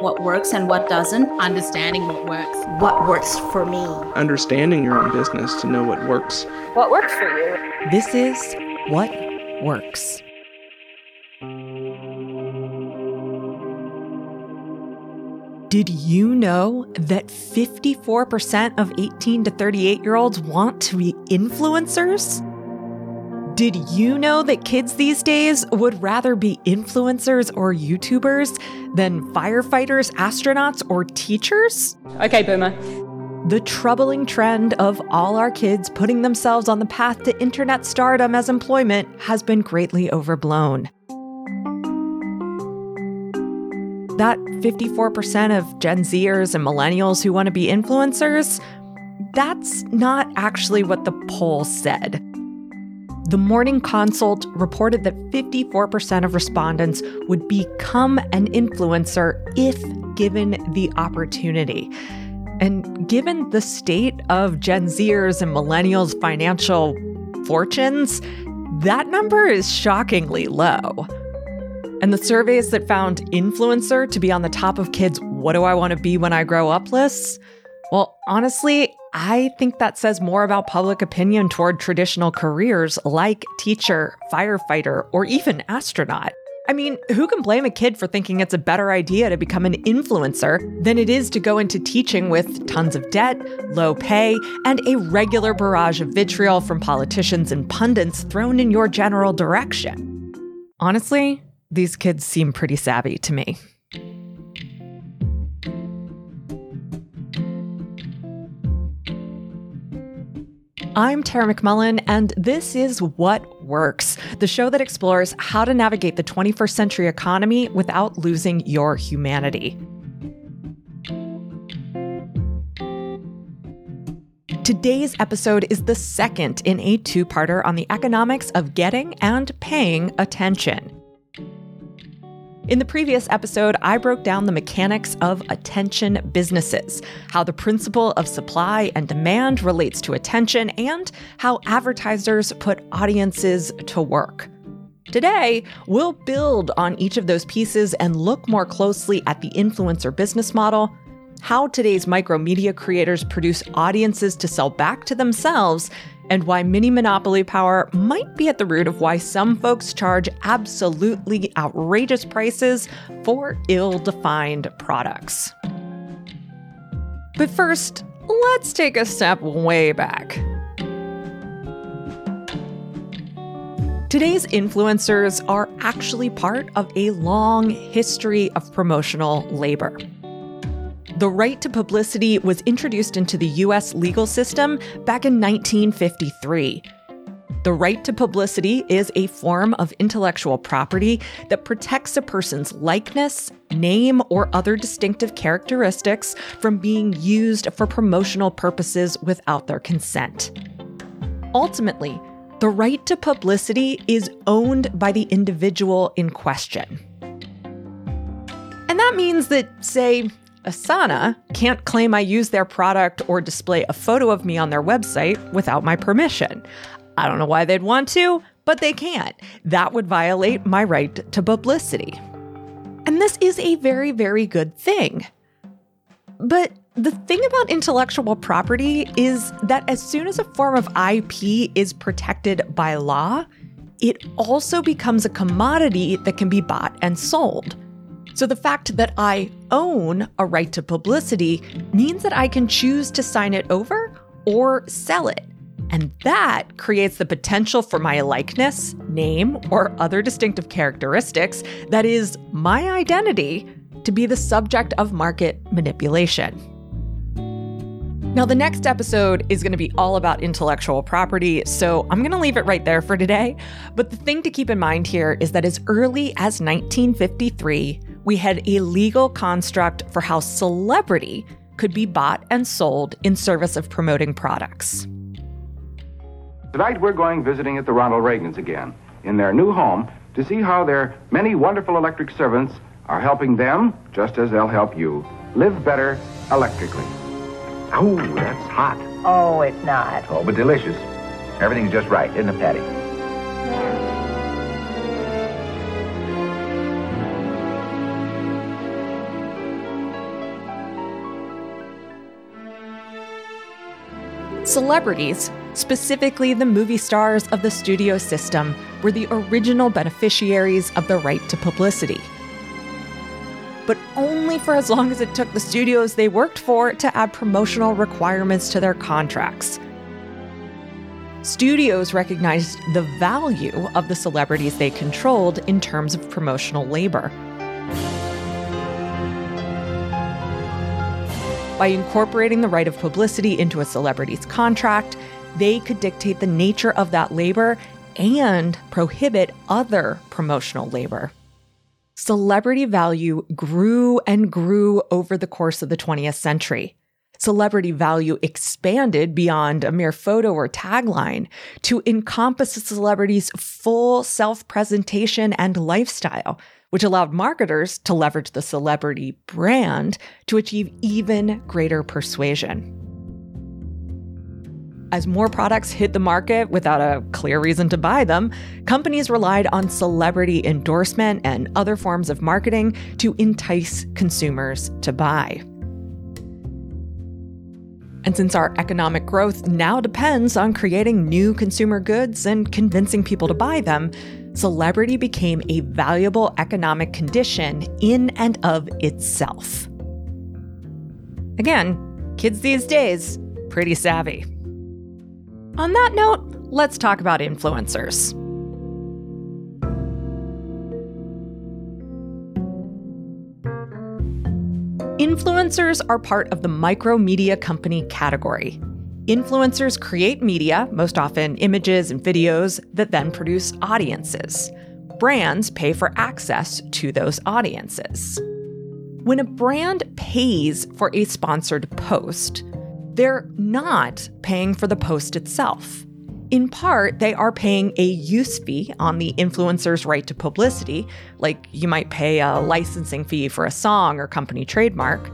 what works and what doesn't, understanding what works. What works for me. Understanding your own business to know what works. What works for you? This is What Works. Did you know that 54% of 18 to 38 year olds want to be influencers? Did you know that kids these days would rather be influencers or YouTubers than firefighters, astronauts, or teachers? Okay, Boomer. The troubling trend of all our kids putting themselves on the path to internet stardom as employment has been greatly overblown. That 54% of Gen Zers and millennials who want to be influencers, that's not actually what the poll said. The Morning Consult reported that 54% of respondents would become an influencer if given the opportunity. And given the state of Gen Zers and millennials' financial fortunes, that number is shockingly low. And the surveys that found influencer to be on the top of kids' what do I want to be when I grow up lists? Well, honestly, I think that says more about public opinion toward traditional careers like teacher, firefighter, or even astronaut. I mean, who can blame a kid for thinking it's a better idea to become an influencer than it is to go into teaching with tons of debt, low pay, and a regular barrage of vitriol from politicians and pundits thrown in your general direction? Honestly, these kids seem pretty savvy to me. I'm Tara McMullin, and this is What Works, the show that explores how to navigate the 21st century economy without losing your humanity. Today's episode is the second in a two parter on the economics of getting and paying attention. In the previous episode, I broke down the mechanics of attention businesses, how the principle of supply and demand relates to attention, and how advertisers put audiences to work. Today, we'll build on each of those pieces and look more closely at the influencer business model, how today's micro media creators produce audiences to sell back to themselves, and why mini monopoly power might be at the root of why some folks charge absolutely outrageous prices for ill defined products. But first, let's take a step way back. Today's influencers are actually part of a long history of promotional labor. The right to publicity was introduced into the US legal system back in 1953. The right to publicity is a form of intellectual property that protects a person's likeness, name, or other distinctive characteristics from being used for promotional purposes without their consent. Ultimately, the right to publicity is owned by the individual in question. And that means that, say, Asana can't claim I use their product or display a photo of me on their website without my permission. I don't know why they'd want to, but they can't. That would violate my right to publicity. And this is a very, very good thing. But the thing about intellectual property is that as soon as a form of IP is protected by law, it also becomes a commodity that can be bought and sold. So the fact that I own a right to publicity means that I can choose to sign it over or sell it. And that creates the potential for my likeness, name, or other distinctive characteristics that is my identity to be the subject of market manipulation. Now, the next episode is going to be all about intellectual property, so I'm going to leave it right there for today. But the thing to keep in mind here is that as early as 1953, we had a legal construct for how celebrity could be bought and sold in service of promoting products. Tonight we're going visiting at the Ronald Reagans again, in their new home, to see how their many wonderful electric servants are helping them, just as they'll help you, live better electrically. Oh, that's hot. Oh, it's not. Oh, but delicious. Everything's just right, isn't it, Patty? Celebrities, specifically the movie stars of the studio system, were the original beneficiaries of the right to publicity. But only for as long as it took the studios they worked for to add promotional requirements to their contracts. Studios recognized the value of the celebrities they controlled in terms of promotional labor. By incorporating the right of publicity into a celebrity's contract, they could dictate the nature of that labor and prohibit other promotional labor. Celebrity value grew and grew over the course of the 20th century. Celebrity value expanded beyond a mere photo or tagline to encompass a celebrity's full self presentation and lifestyle, which allowed marketers to leverage the celebrity brand to achieve even greater persuasion. As more products hit the market without a clear reason to buy them, companies relied on celebrity endorsement and other forms of marketing to entice consumers to buy. And since our economic growth now depends on creating new consumer goods and convincing people to buy them, celebrity became a valuable economic condition in and of itself. Again, kids these days, pretty savvy. On that note, let's talk about influencers. Influencers are part of the micromedia company category. Influencers create media, most often images and videos, that then produce audiences. Brands pay for access to those audiences. When a brand pays for a sponsored post, they're not paying for the post itself. In part, they are paying a use fee on the influencer's right to publicity, like you might pay a licensing fee for a song or company trademark.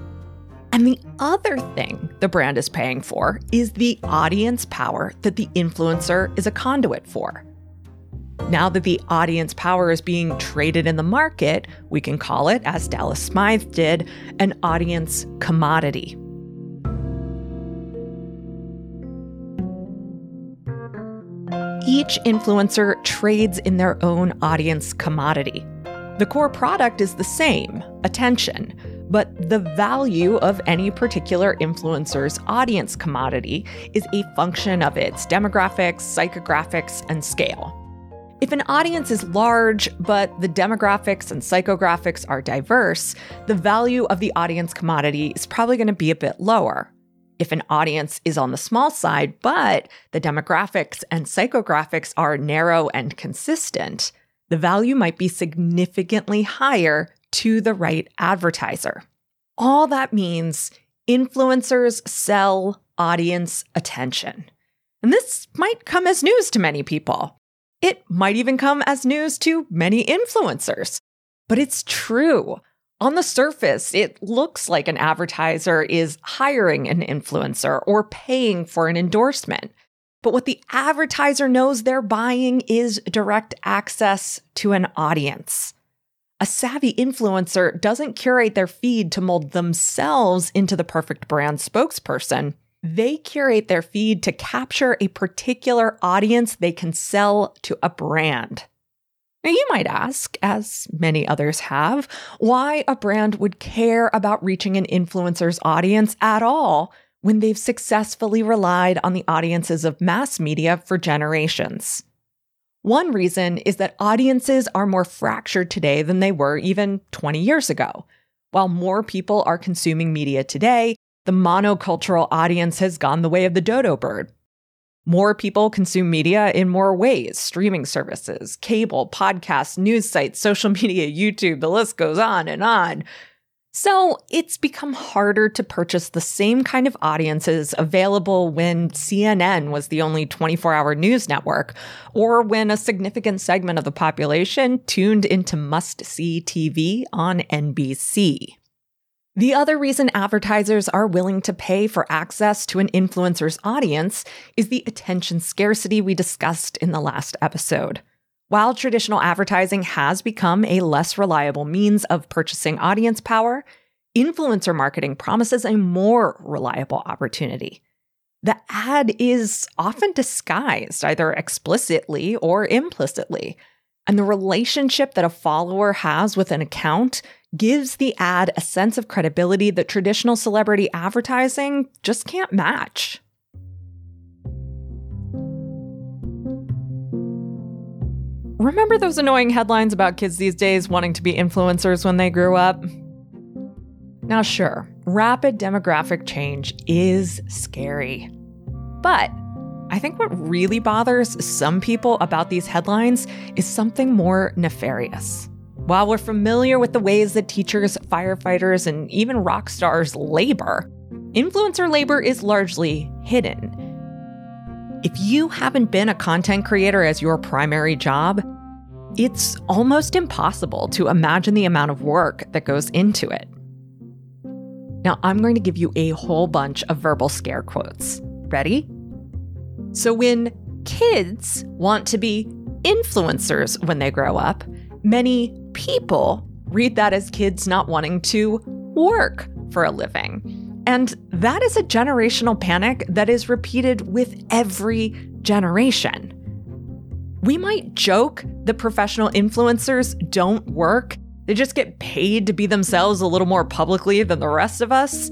And the other thing the brand is paying for is the audience power that the influencer is a conduit for. Now that the audience power is being traded in the market, we can call it, as Dallas Smythe did, an audience commodity. Each influencer trades in their own audience commodity. The core product is the same attention, but the value of any particular influencer's audience commodity is a function of its demographics, psychographics, and scale. If an audience is large, but the demographics and psychographics are diverse, the value of the audience commodity is probably going to be a bit lower if an audience is on the small side, but the demographics and psychographics are narrow and consistent, the value might be significantly higher to the right advertiser. All that means influencers sell audience attention. And this might come as news to many people. It might even come as news to many influencers. But it's true. On the surface, it looks like an advertiser is hiring an influencer or paying for an endorsement. But what the advertiser knows they're buying is direct access to an audience. A savvy influencer doesn't curate their feed to mold themselves into the perfect brand spokesperson. They curate their feed to capture a particular audience they can sell to a brand. Now, you might ask, as many others have, why a brand would care about reaching an influencer's audience at all when they've successfully relied on the audiences of mass media for generations. One reason is that audiences are more fractured today than they were even 20 years ago. While more people are consuming media today, the monocultural audience has gone the way of the dodo bird. More people consume media in more ways streaming services, cable, podcasts, news sites, social media, YouTube, the list goes on and on. So it's become harder to purchase the same kind of audiences available when CNN was the only 24 hour news network, or when a significant segment of the population tuned into must see TV on NBC. The other reason advertisers are willing to pay for access to an influencer's audience is the attention scarcity we discussed in the last episode. While traditional advertising has become a less reliable means of purchasing audience power, influencer marketing promises a more reliable opportunity. the ad is often disguised, either explicitly or implicitly. And the relationship that a follower has with an account gives the ad a sense of credibility that traditional celebrity advertising just can't match. Remember those annoying headlines about kids these days wanting to be influencers when they grew up? Now, sure, rapid demographic change is scary. But I think what really bothers some people about these headlines is something more nefarious. While we're familiar with the ways that teachers, firefighters, and even rock stars labor, influencer labor is largely hidden. If you haven't been a content creator as your primary job, it's almost impossible to imagine the amount of work that goes into it. Now, I'm going to give you a whole bunch of verbal scare quotes. Ready? So, when kids want to be influencers when they grow up, many people read that as kids not wanting to work for a living. And that is a generational panic that is repeated with every generation. We might joke that professional influencers don't work, they just get paid to be themselves a little more publicly than the rest of us.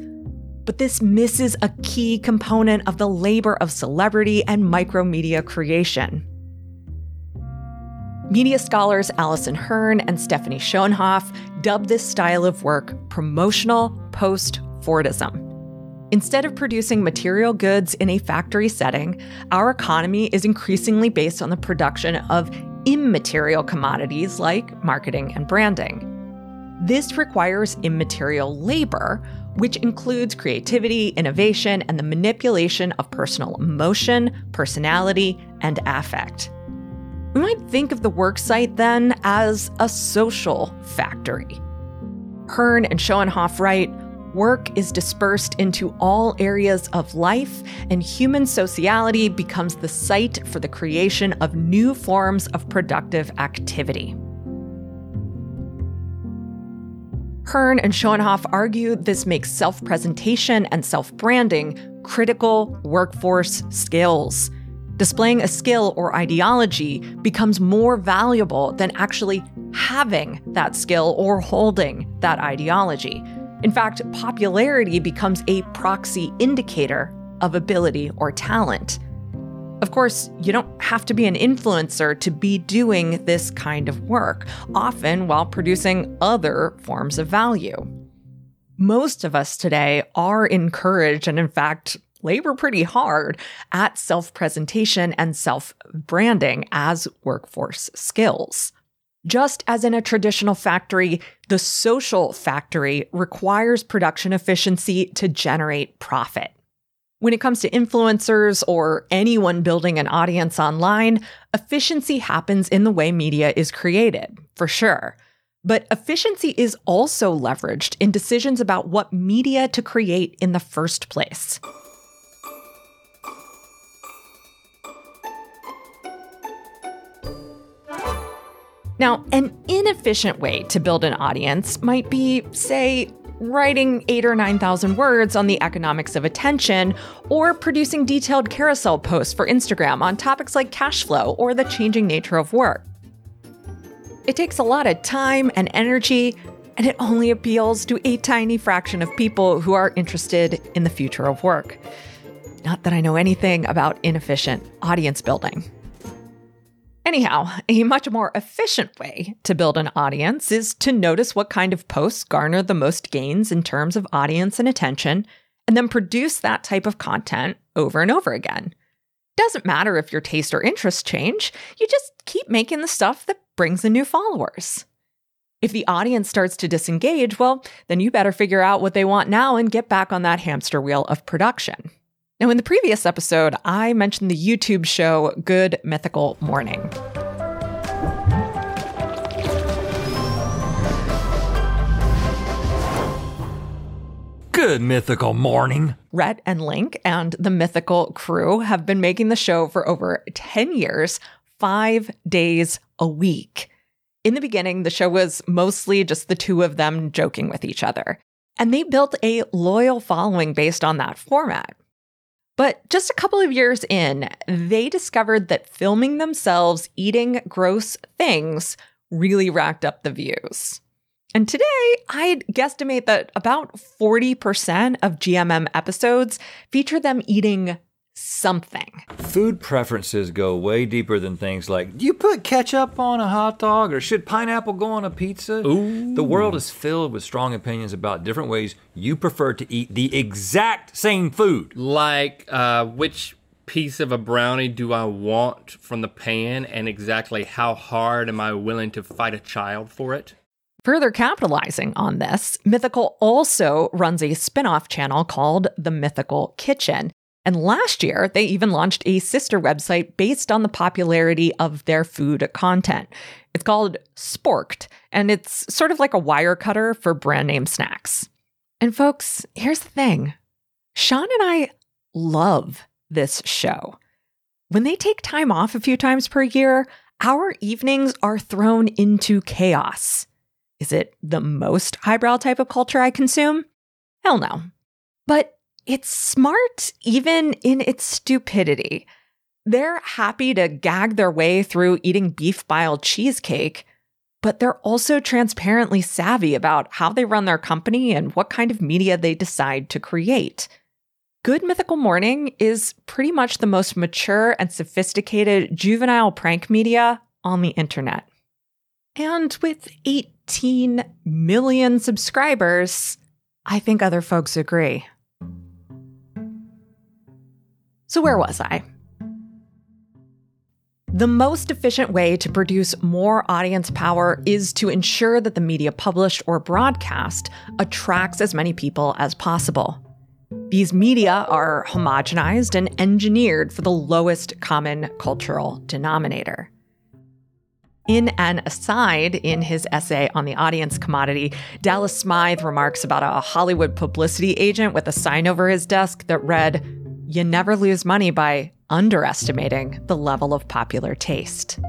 But this misses a key component of the labor of celebrity and micromedia creation. Media scholars Alison Hearn and Stephanie Schoenhoff dubbed this style of work promotional post Fordism. Instead of producing material goods in a factory setting, our economy is increasingly based on the production of immaterial commodities like marketing and branding. This requires immaterial labor, which includes creativity, innovation, and the manipulation of personal emotion, personality, and affect. We might think of the worksite then as a social factory. Hearn and Schoenhoff write work is dispersed into all areas of life, and human sociality becomes the site for the creation of new forms of productive activity. Hearn and Schoenhoff argue this makes self presentation and self branding critical workforce skills. Displaying a skill or ideology becomes more valuable than actually having that skill or holding that ideology. In fact, popularity becomes a proxy indicator of ability or talent. Of course, you don't have to be an influencer to be doing this kind of work, often while producing other forms of value. Most of us today are encouraged and, in fact, labor pretty hard at self presentation and self branding as workforce skills. Just as in a traditional factory, the social factory requires production efficiency to generate profit. When it comes to influencers or anyone building an audience online, efficiency happens in the way media is created, for sure. But efficiency is also leveraged in decisions about what media to create in the first place. Now, an inefficient way to build an audience might be, say, writing eight or 9,000 words on the economics of attention, or producing detailed carousel posts for Instagram on topics like cash flow or the changing nature of work. It takes a lot of time and energy, and it only appeals to a tiny fraction of people who are interested in the future of work. Not that I know anything about inefficient audience building. Anyhow, a much more efficient way to build an audience is to notice what kind of posts garner the most gains in terms of audience and attention, and then produce that type of content over and over again. Doesn't matter if your taste or interests change, you just keep making the stuff that brings in new followers. If the audience starts to disengage, well, then you better figure out what they want now and get back on that hamster wheel of production. Now, in the previous episode, I mentioned the YouTube show Good Mythical Morning. Good mythical morning. Rhett and Link and the mythical crew have been making the show for over 10 years, five days a week. In the beginning, the show was mostly just the two of them joking with each other. And they built a loyal following based on that format. But just a couple of years in, they discovered that filming themselves eating gross things really racked up the views. And today, I'd guesstimate that about 40% of GMM episodes feature them eating something. Food preferences go way deeper than things like do you put ketchup on a hot dog or should pineapple go on a pizza? Ooh. The world is filled with strong opinions about different ways you prefer to eat the exact same food. Like, uh, which piece of a brownie do I want from the pan, and exactly how hard am I willing to fight a child for it? Further capitalizing on this, Mythical also runs a spin off channel called The Mythical Kitchen. And last year, they even launched a sister website based on the popularity of their food content. It's called Sporked, and it's sort of like a Wirecutter for brand name snacks. And folks, here's the thing Sean and I love this show. When they take time off a few times per year, our evenings are thrown into chaos. Is it the most highbrow type of culture I consume? Hell no. But it's smart even in its stupidity. They're happy to gag their way through eating beef bile cheesecake, but they're also transparently savvy about how they run their company and what kind of media they decide to create. Good Mythical Morning is pretty much the most mature and sophisticated juvenile prank media on the internet. And with 18 million subscribers, I think other folks agree. So, where was I? The most efficient way to produce more audience power is to ensure that the media published or broadcast attracts as many people as possible. These media are homogenized and engineered for the lowest common cultural denominator. In an aside in his essay on the audience commodity, Dallas Smythe remarks about a Hollywood publicity agent with a sign over his desk that read, You never lose money by underestimating the level of popular taste.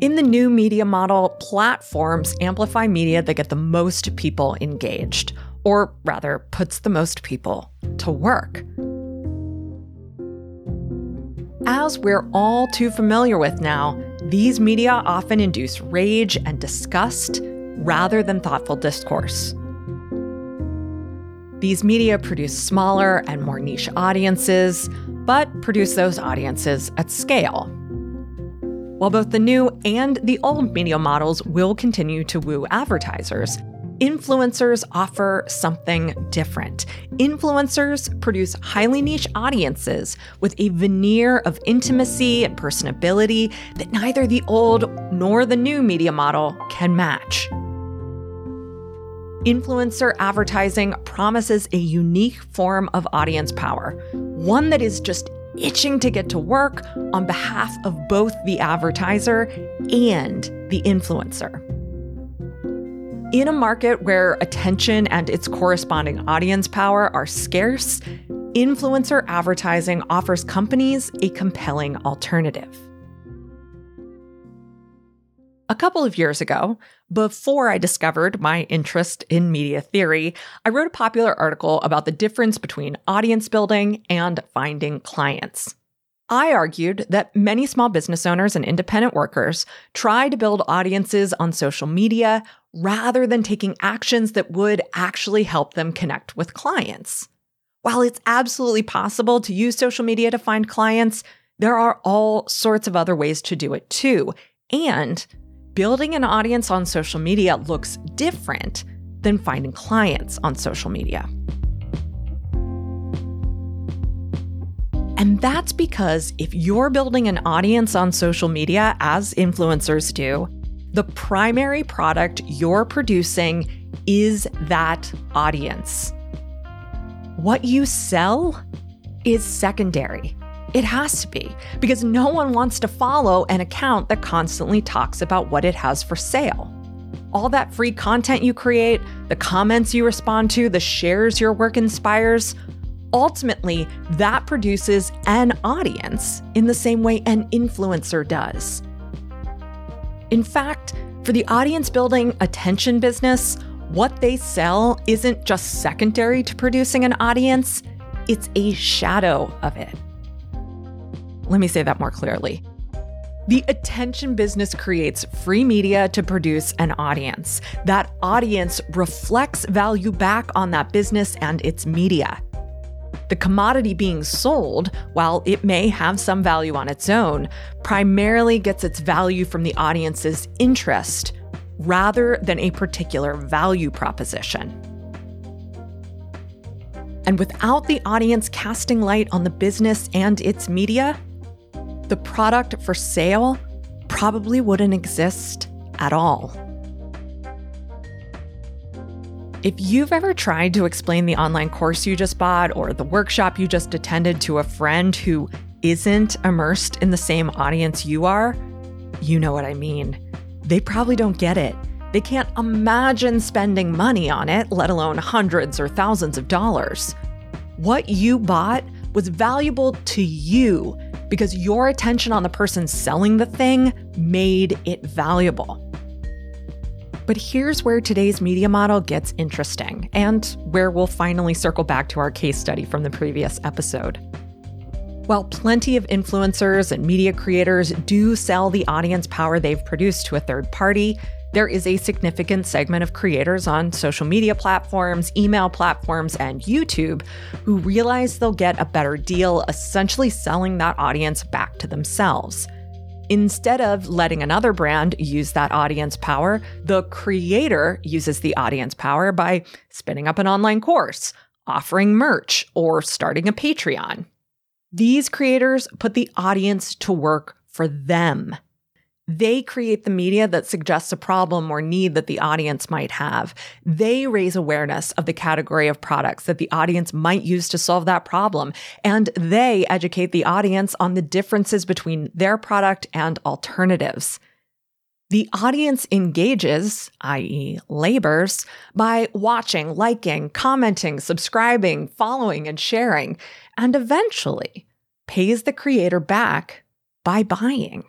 In the new media model, platforms amplify media that get the most people engaged, or rather, puts the most people to work. As we're all too familiar with now, these media often induce rage and disgust rather than thoughtful discourse. These media produce smaller and more niche audiences, but produce those audiences at scale. While both the new and the old media models will continue to woo advertisers, influencers offer something different. Influencers produce highly niche audiences with a veneer of intimacy and personability that neither the old nor the new media model can match. Influencer advertising promises a unique form of audience power, one that is just itching to get to work on behalf of both the advertiser and the influencer. In a market where attention and its corresponding audience power are scarce, influencer advertising offers companies a compelling alternative. A couple of years ago, before I discovered my interest in media theory, I wrote a popular article about the difference between audience building and finding clients. I argued that many small business owners and independent workers try to build audiences on social media rather than taking actions that would actually help them connect with clients. While it's absolutely possible to use social media to find clients, there are all sorts of other ways to do it too. And building an audience on social media looks different than finding clients on social media. And that's because if you're building an audience on social media, as influencers do, the primary product you're producing is that audience. What you sell is secondary. It has to be, because no one wants to follow an account that constantly talks about what it has for sale. All that free content you create, the comments you respond to, the shares your work inspires, ultimately, that produces an audience in the same way an influencer does. In fact, for the audience building attention business, what they sell isn't just secondary to producing an audience, it's a shadow of it. Let me say that more clearly. The attention business creates free media to produce an audience. That audience reflects value back on that business and its media. The commodity being sold, while it may have some value on its own, primarily gets its value from the audience's interest rather than a particular value proposition. And without the audience casting light on the business and its media, the product for sale probably wouldn't exist at all. If you've ever tried to explain the online course you just bought or the workshop you just attended to a friend who isn't immersed in the same audience you are, you know what I mean. They probably don't get it. They can't imagine spending money on it, let alone hundreds or thousands of dollars. What you bought was valuable to you because your attention on the person selling the thing made it valuable. But here's where today's media model gets interesting, and where we'll finally circle back to our case study from the previous episode. While plenty of influencers and media creators do sell the audience power they've produced to a third party, there is a significant segment of creators on social media platforms, email platforms, and YouTube who realize they'll get a better deal essentially selling that audience back to themselves. Instead of letting another brand use that audience power, the creator uses the audience power by spinning up an online course, offering merch, or starting a Patreon. These creators put the audience to work for them. They create the media that suggests a problem or need that the audience might have. They raise awareness of the category of products that the audience might use to solve that problem. And they educate the audience on the differences between their product and alternatives. The audience engages, i.e., labors, by watching, liking, commenting, subscribing, following, and sharing, and eventually pays the creator back by buying.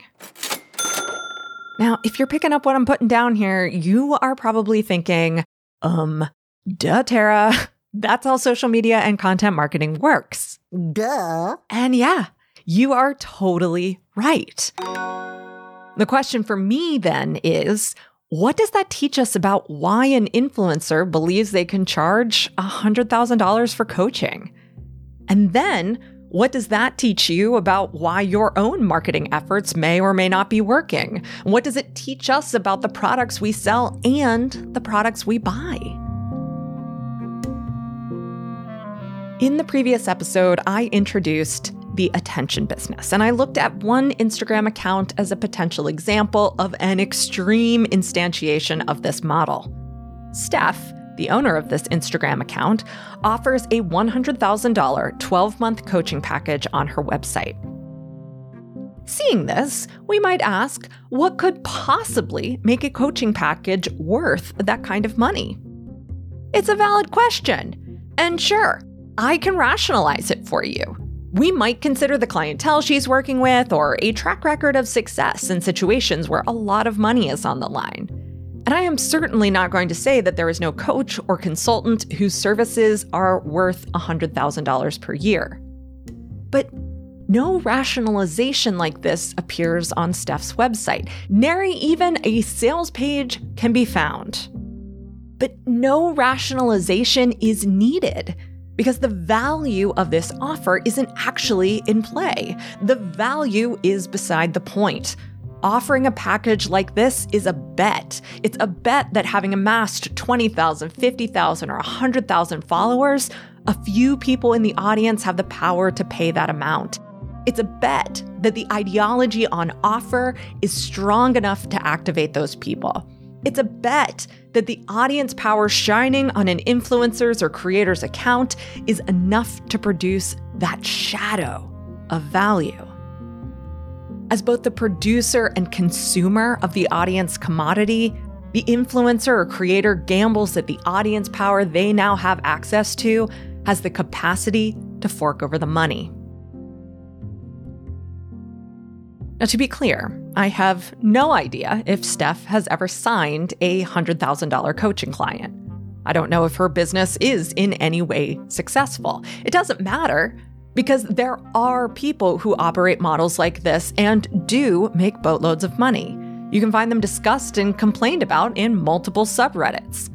Now, if you're picking up what I'm putting down here, you are probably thinking, um, duh, Tara, that's how social media and content marketing works. Duh. And yeah, you are totally right. The question for me then is what does that teach us about why an influencer believes they can charge $100,000 for coaching? And then what does that teach you about why your own marketing efforts may or may not be working? What does it teach us about the products we sell and the products we buy? In the previous episode, I introduced the attention business, and I looked at one Instagram account as a potential example of an extreme instantiation of this model. Steph, the owner of this Instagram account, offers a $100,000 12 month coaching package on her website. Seeing this, we might ask what could possibly make a coaching package worth that kind of money? It's a valid question. And sure, I can rationalize it for you. We might consider the clientele she's working with or a track record of success in situations where a lot of money is on the line. And I am certainly not going to say that there is no coach or consultant whose services are worth $100,000 per year. But no rationalization like this appears on Steph's website. Nary even a sales page can be found. But no rationalization is needed because the value of this offer isn't actually in play. The value is beside the point offering a package like this is a bet. It's a bet that having amassed 20,000, 50,000, or 100,000 followers, a few people in the audience have the power to pay that amount. It's a bet that the ideology on offer is strong enough to activate those people. It's a bet that the audience power shining on an influencer's or creator's account is enough to produce that shadow of value. As both the producer and consumer of the audience commodity, the influencer or creator gambles that the audience power they now have access to has the capacity to fork over the money. Now, to be clear, I have no idea if Steph has ever signed a $100,000 coaching client. I don't know if her business is in any way successful. It doesn't matter because there are people who operate models like this and do make boatloads of money. You can find them discussed and complained about in multiple subreddits.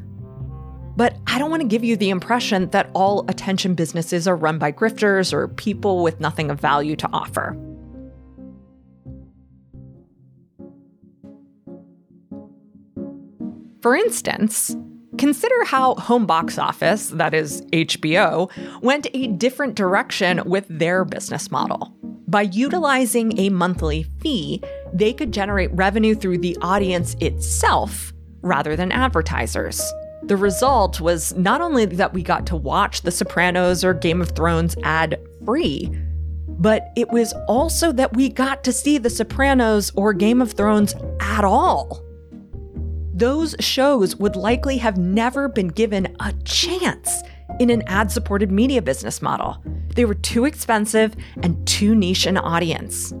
But I don't want to give you the impression that all attention businesses are run by grifters or people with nothing of value to offer. For instance, consider how home box office, that is HBO, went a different direction with their business model. By utilizing a monthly fee, they could generate revenue through the audience itself rather than advertisers. The result was not only that we got to watch The Sopranos or Game of Thrones ad free, but it was also that we got to see The Sopranos or Game of Thrones at all. Those shows would likely have never been given a chance in an ad supported media business model. They were too expensive and too niche an audience.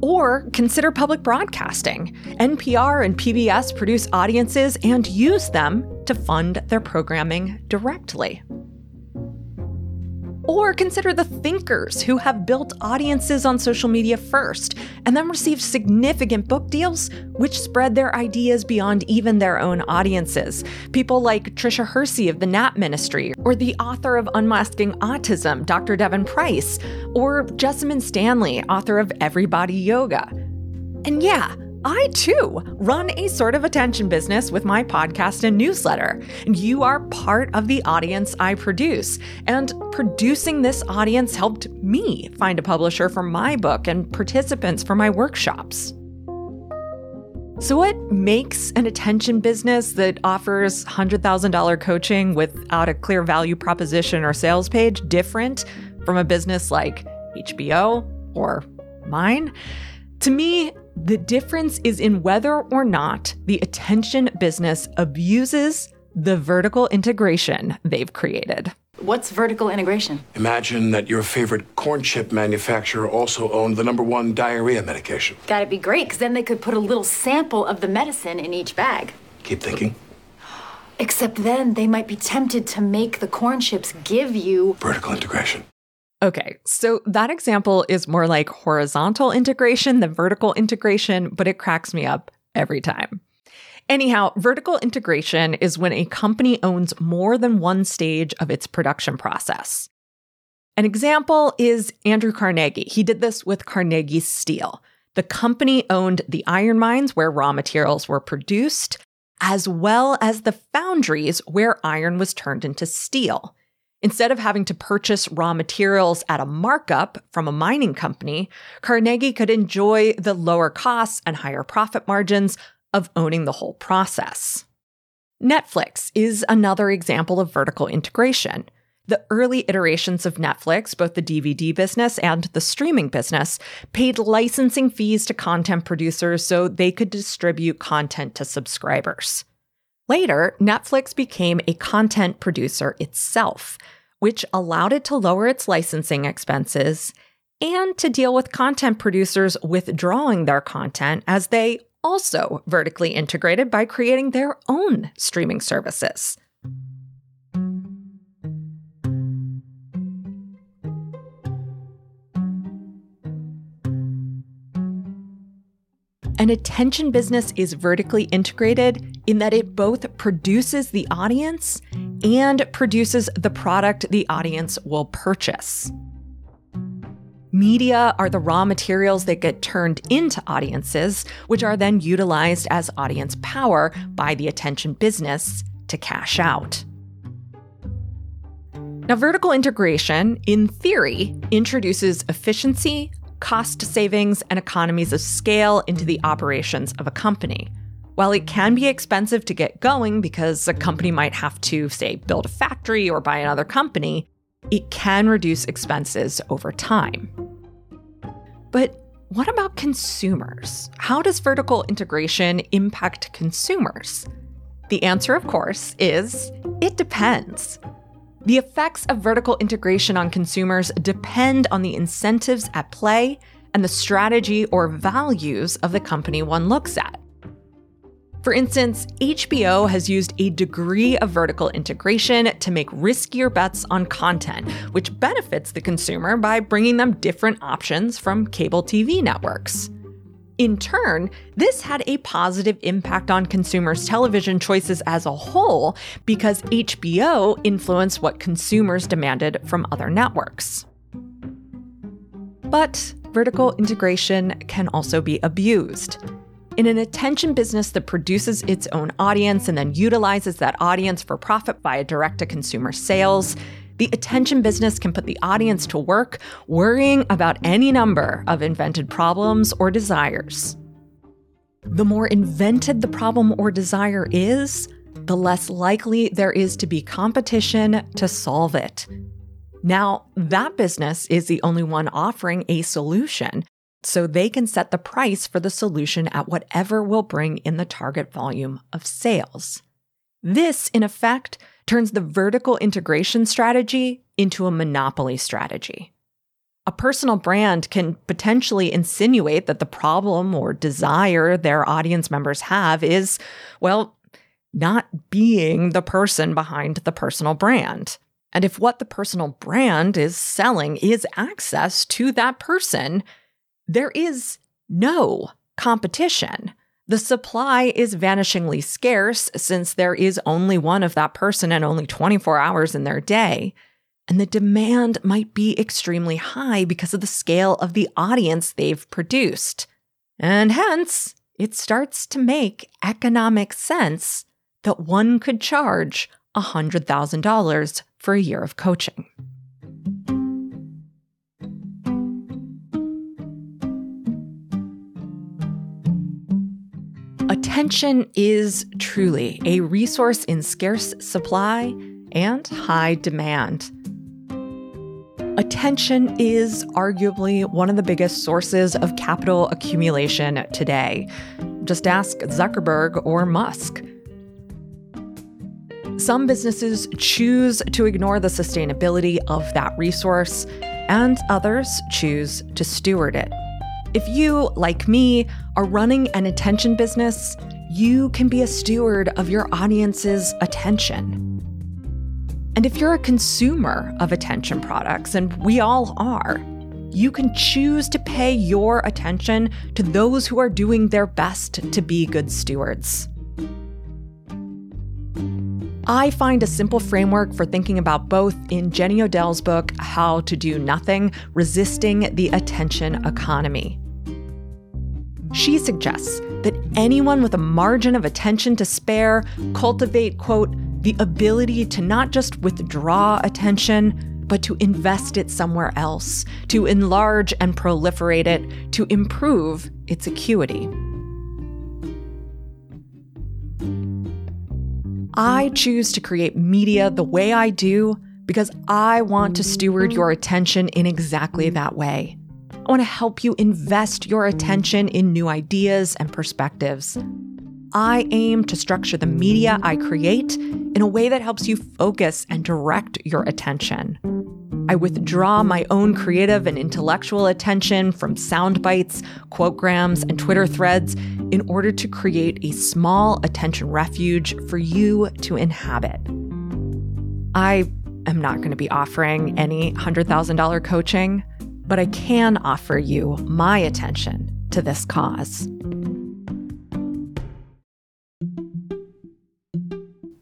Or consider public broadcasting. NPR and PBS produce audiences and use them to fund their programming directly. Or consider the thinkers who have built audiences on social media first and then received significant book deals, which spread their ideas beyond even their own audiences. People like Tricia Hersey of the Nap Ministry, or the author of Unmasking Autism, Dr. Devon Price, or Jessamyn Stanley, author of Everybody Yoga. And yeah, I too run a sort of attention business with my podcast and newsletter. And you are part of the audience I produce, and producing this audience helped me find a publisher for my book and participants for my workshops. So, what makes an attention business that offers $100,000 coaching without a clear value proposition or sales page different from a business like HBO or mine? To me, the difference is in whether or not the attention business abuses the vertical integration they've created. What's vertical integration? Imagine that your favorite corn chip manufacturer also owned the number one diarrhea medication. That'd be great, because then they could put a little sample of the medicine in each bag. Keep thinking. Except then they might be tempted to make the corn chips give you vertical integration. Okay, so that example is more like horizontal integration than vertical integration, but it cracks me up every time. Anyhow, vertical integration is when a company owns more than one stage of its production process. An example is Andrew Carnegie. He did this with Carnegie Steel. The company owned the iron mines where raw materials were produced, as well as the foundries where iron was turned into steel. Instead of having to purchase raw materials at a markup from a mining company, Carnegie could enjoy the lower costs and higher profit margins of owning the whole process. Netflix is another example of vertical integration. The early iterations of Netflix, both the DVD business and the streaming business, paid licensing fees to content producers so they could distribute content to subscribers. Later, Netflix became a content producer itself, which allowed it to lower its licensing expenses and to deal with content producers withdrawing their content as they also vertically integrated by creating their own streaming services. An attention business is vertically integrated in that it both produces the audience and produces the product the audience will purchase. Media are the raw materials that get turned into audiences, which are then utilized as audience power by the attention business to cash out. Now, vertical integration, in theory, introduces efficiency, cost savings, and economies of scale into the operations of a company. While it can be expensive to get going because a company might have to, say, build a factory or buy another company, it can reduce expenses over time. But what about consumers? How does vertical integration impact consumers? The answer, of course, is it depends. The effects of vertical integration on consumers depend on the incentives at play and the strategy or values of the company one looks at. For instance, HBO has used a degree of vertical integration to make riskier bets on content, which benefits the consumer by bringing them different options from cable TV networks. In turn, this had a positive impact on consumers' television choices as a whole because HBO influenced what consumers demanded from other networks. But vertical integration can also be abused. In an attention business that produces its own audience and then utilizes that audience for profit via direct to consumer sales, the attention business can put the audience to work worrying about any number of invented problems or desires. The more invented the problem or desire is, the less likely there is to be competition to solve it. Now, that business is the only one offering a solution, so they can set the price for the solution at whatever will bring in the target volume of sales. This, in effect, turns the vertical integration strategy into a monopoly strategy. A personal brand can potentially insinuate that the problem or desire their audience members have is, well, not being the person behind the personal brand. And if what the personal brand is selling is access to that person, there is no competition. The supply is vanishingly scarce since there is only one of that person and only 24 hours in their day. And the demand might be extremely high because of the scale of the audience they've produced. And hence, it starts to make economic sense that one could charge $100,000 for a year of coaching. Attention is truly a resource in scarce supply and high demand. Attention is arguably one of the biggest sources of capital accumulation today. Just ask Zuckerberg or Musk. Some businesses choose to ignore the sustainability of that resource, and others choose to steward it. If you, like me, are running an attention business, you can be a steward of your audience's attention. And if you're a consumer of attention products, and we all are, you can choose to pay your attention to those who are doing their best to be good stewards. I find a simple framework for thinking about both in Jenny Odell's book, How to Do Nothing Resisting the Attention Economy. She suggests that anyone with a margin of attention to spare cultivate, quote, the ability to not just withdraw attention, but to invest it somewhere else, to enlarge and proliferate it, to improve its acuity. I choose to create media the way I do because I want to steward your attention in exactly that way. I want to help you invest your attention in new ideas and perspectives. I aim to structure the media I create in a way that helps you focus and direct your attention. I withdraw my own creative and intellectual attention from sound bites, quotegrams, and Twitter threads in order to create a small attention refuge for you to inhabit. I am not going to be offering any $100,000 coaching, but I can offer you my attention to this cause.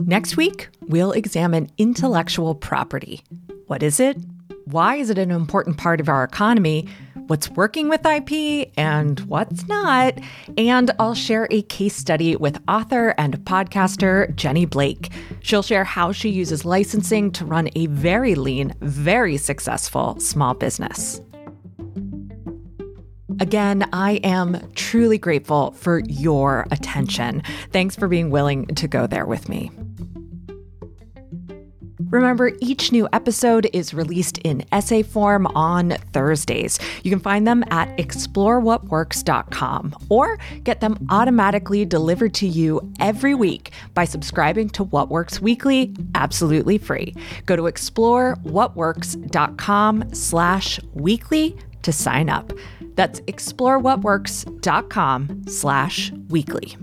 Next week, we'll examine intellectual property. What is it? Why is it an important part of our economy? What's working with IP and what's not? And I'll share a case study with author and podcaster Jenny Blake. She'll share how she uses licensing to run a very lean, very successful small business. Again, I am truly grateful for your attention. Thanks for being willing to go there with me. Remember, each new episode is released in essay form on Thursdays. You can find them at explorewhatworks.com or get them automatically delivered to you every week by subscribing to What Works Weekly absolutely free. Go to explorewhatworks.com slash weekly to sign up. That's explorewhatworks.com slash weekly.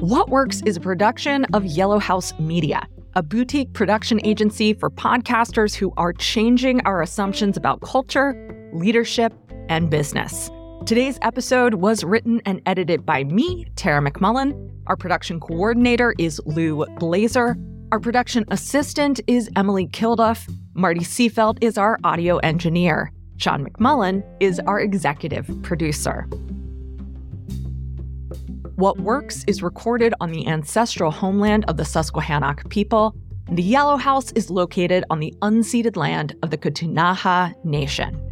What Works is a production of Yellow House Media, a boutique production agency for podcasters who are changing our assumptions about culture, leadership, and business. Today's episode was written and edited by me, Tara McMullin. Our production coordinator is Lou Blazer. Our production assistant is Emily Kilduff. Marty Seafelt is our audio engineer. Sean McMullin is our executive producer. What Works is recorded on the ancestral homeland of the Susquehannock people. The Yellow House is located on the unceded land of the Ktunaxa Nation.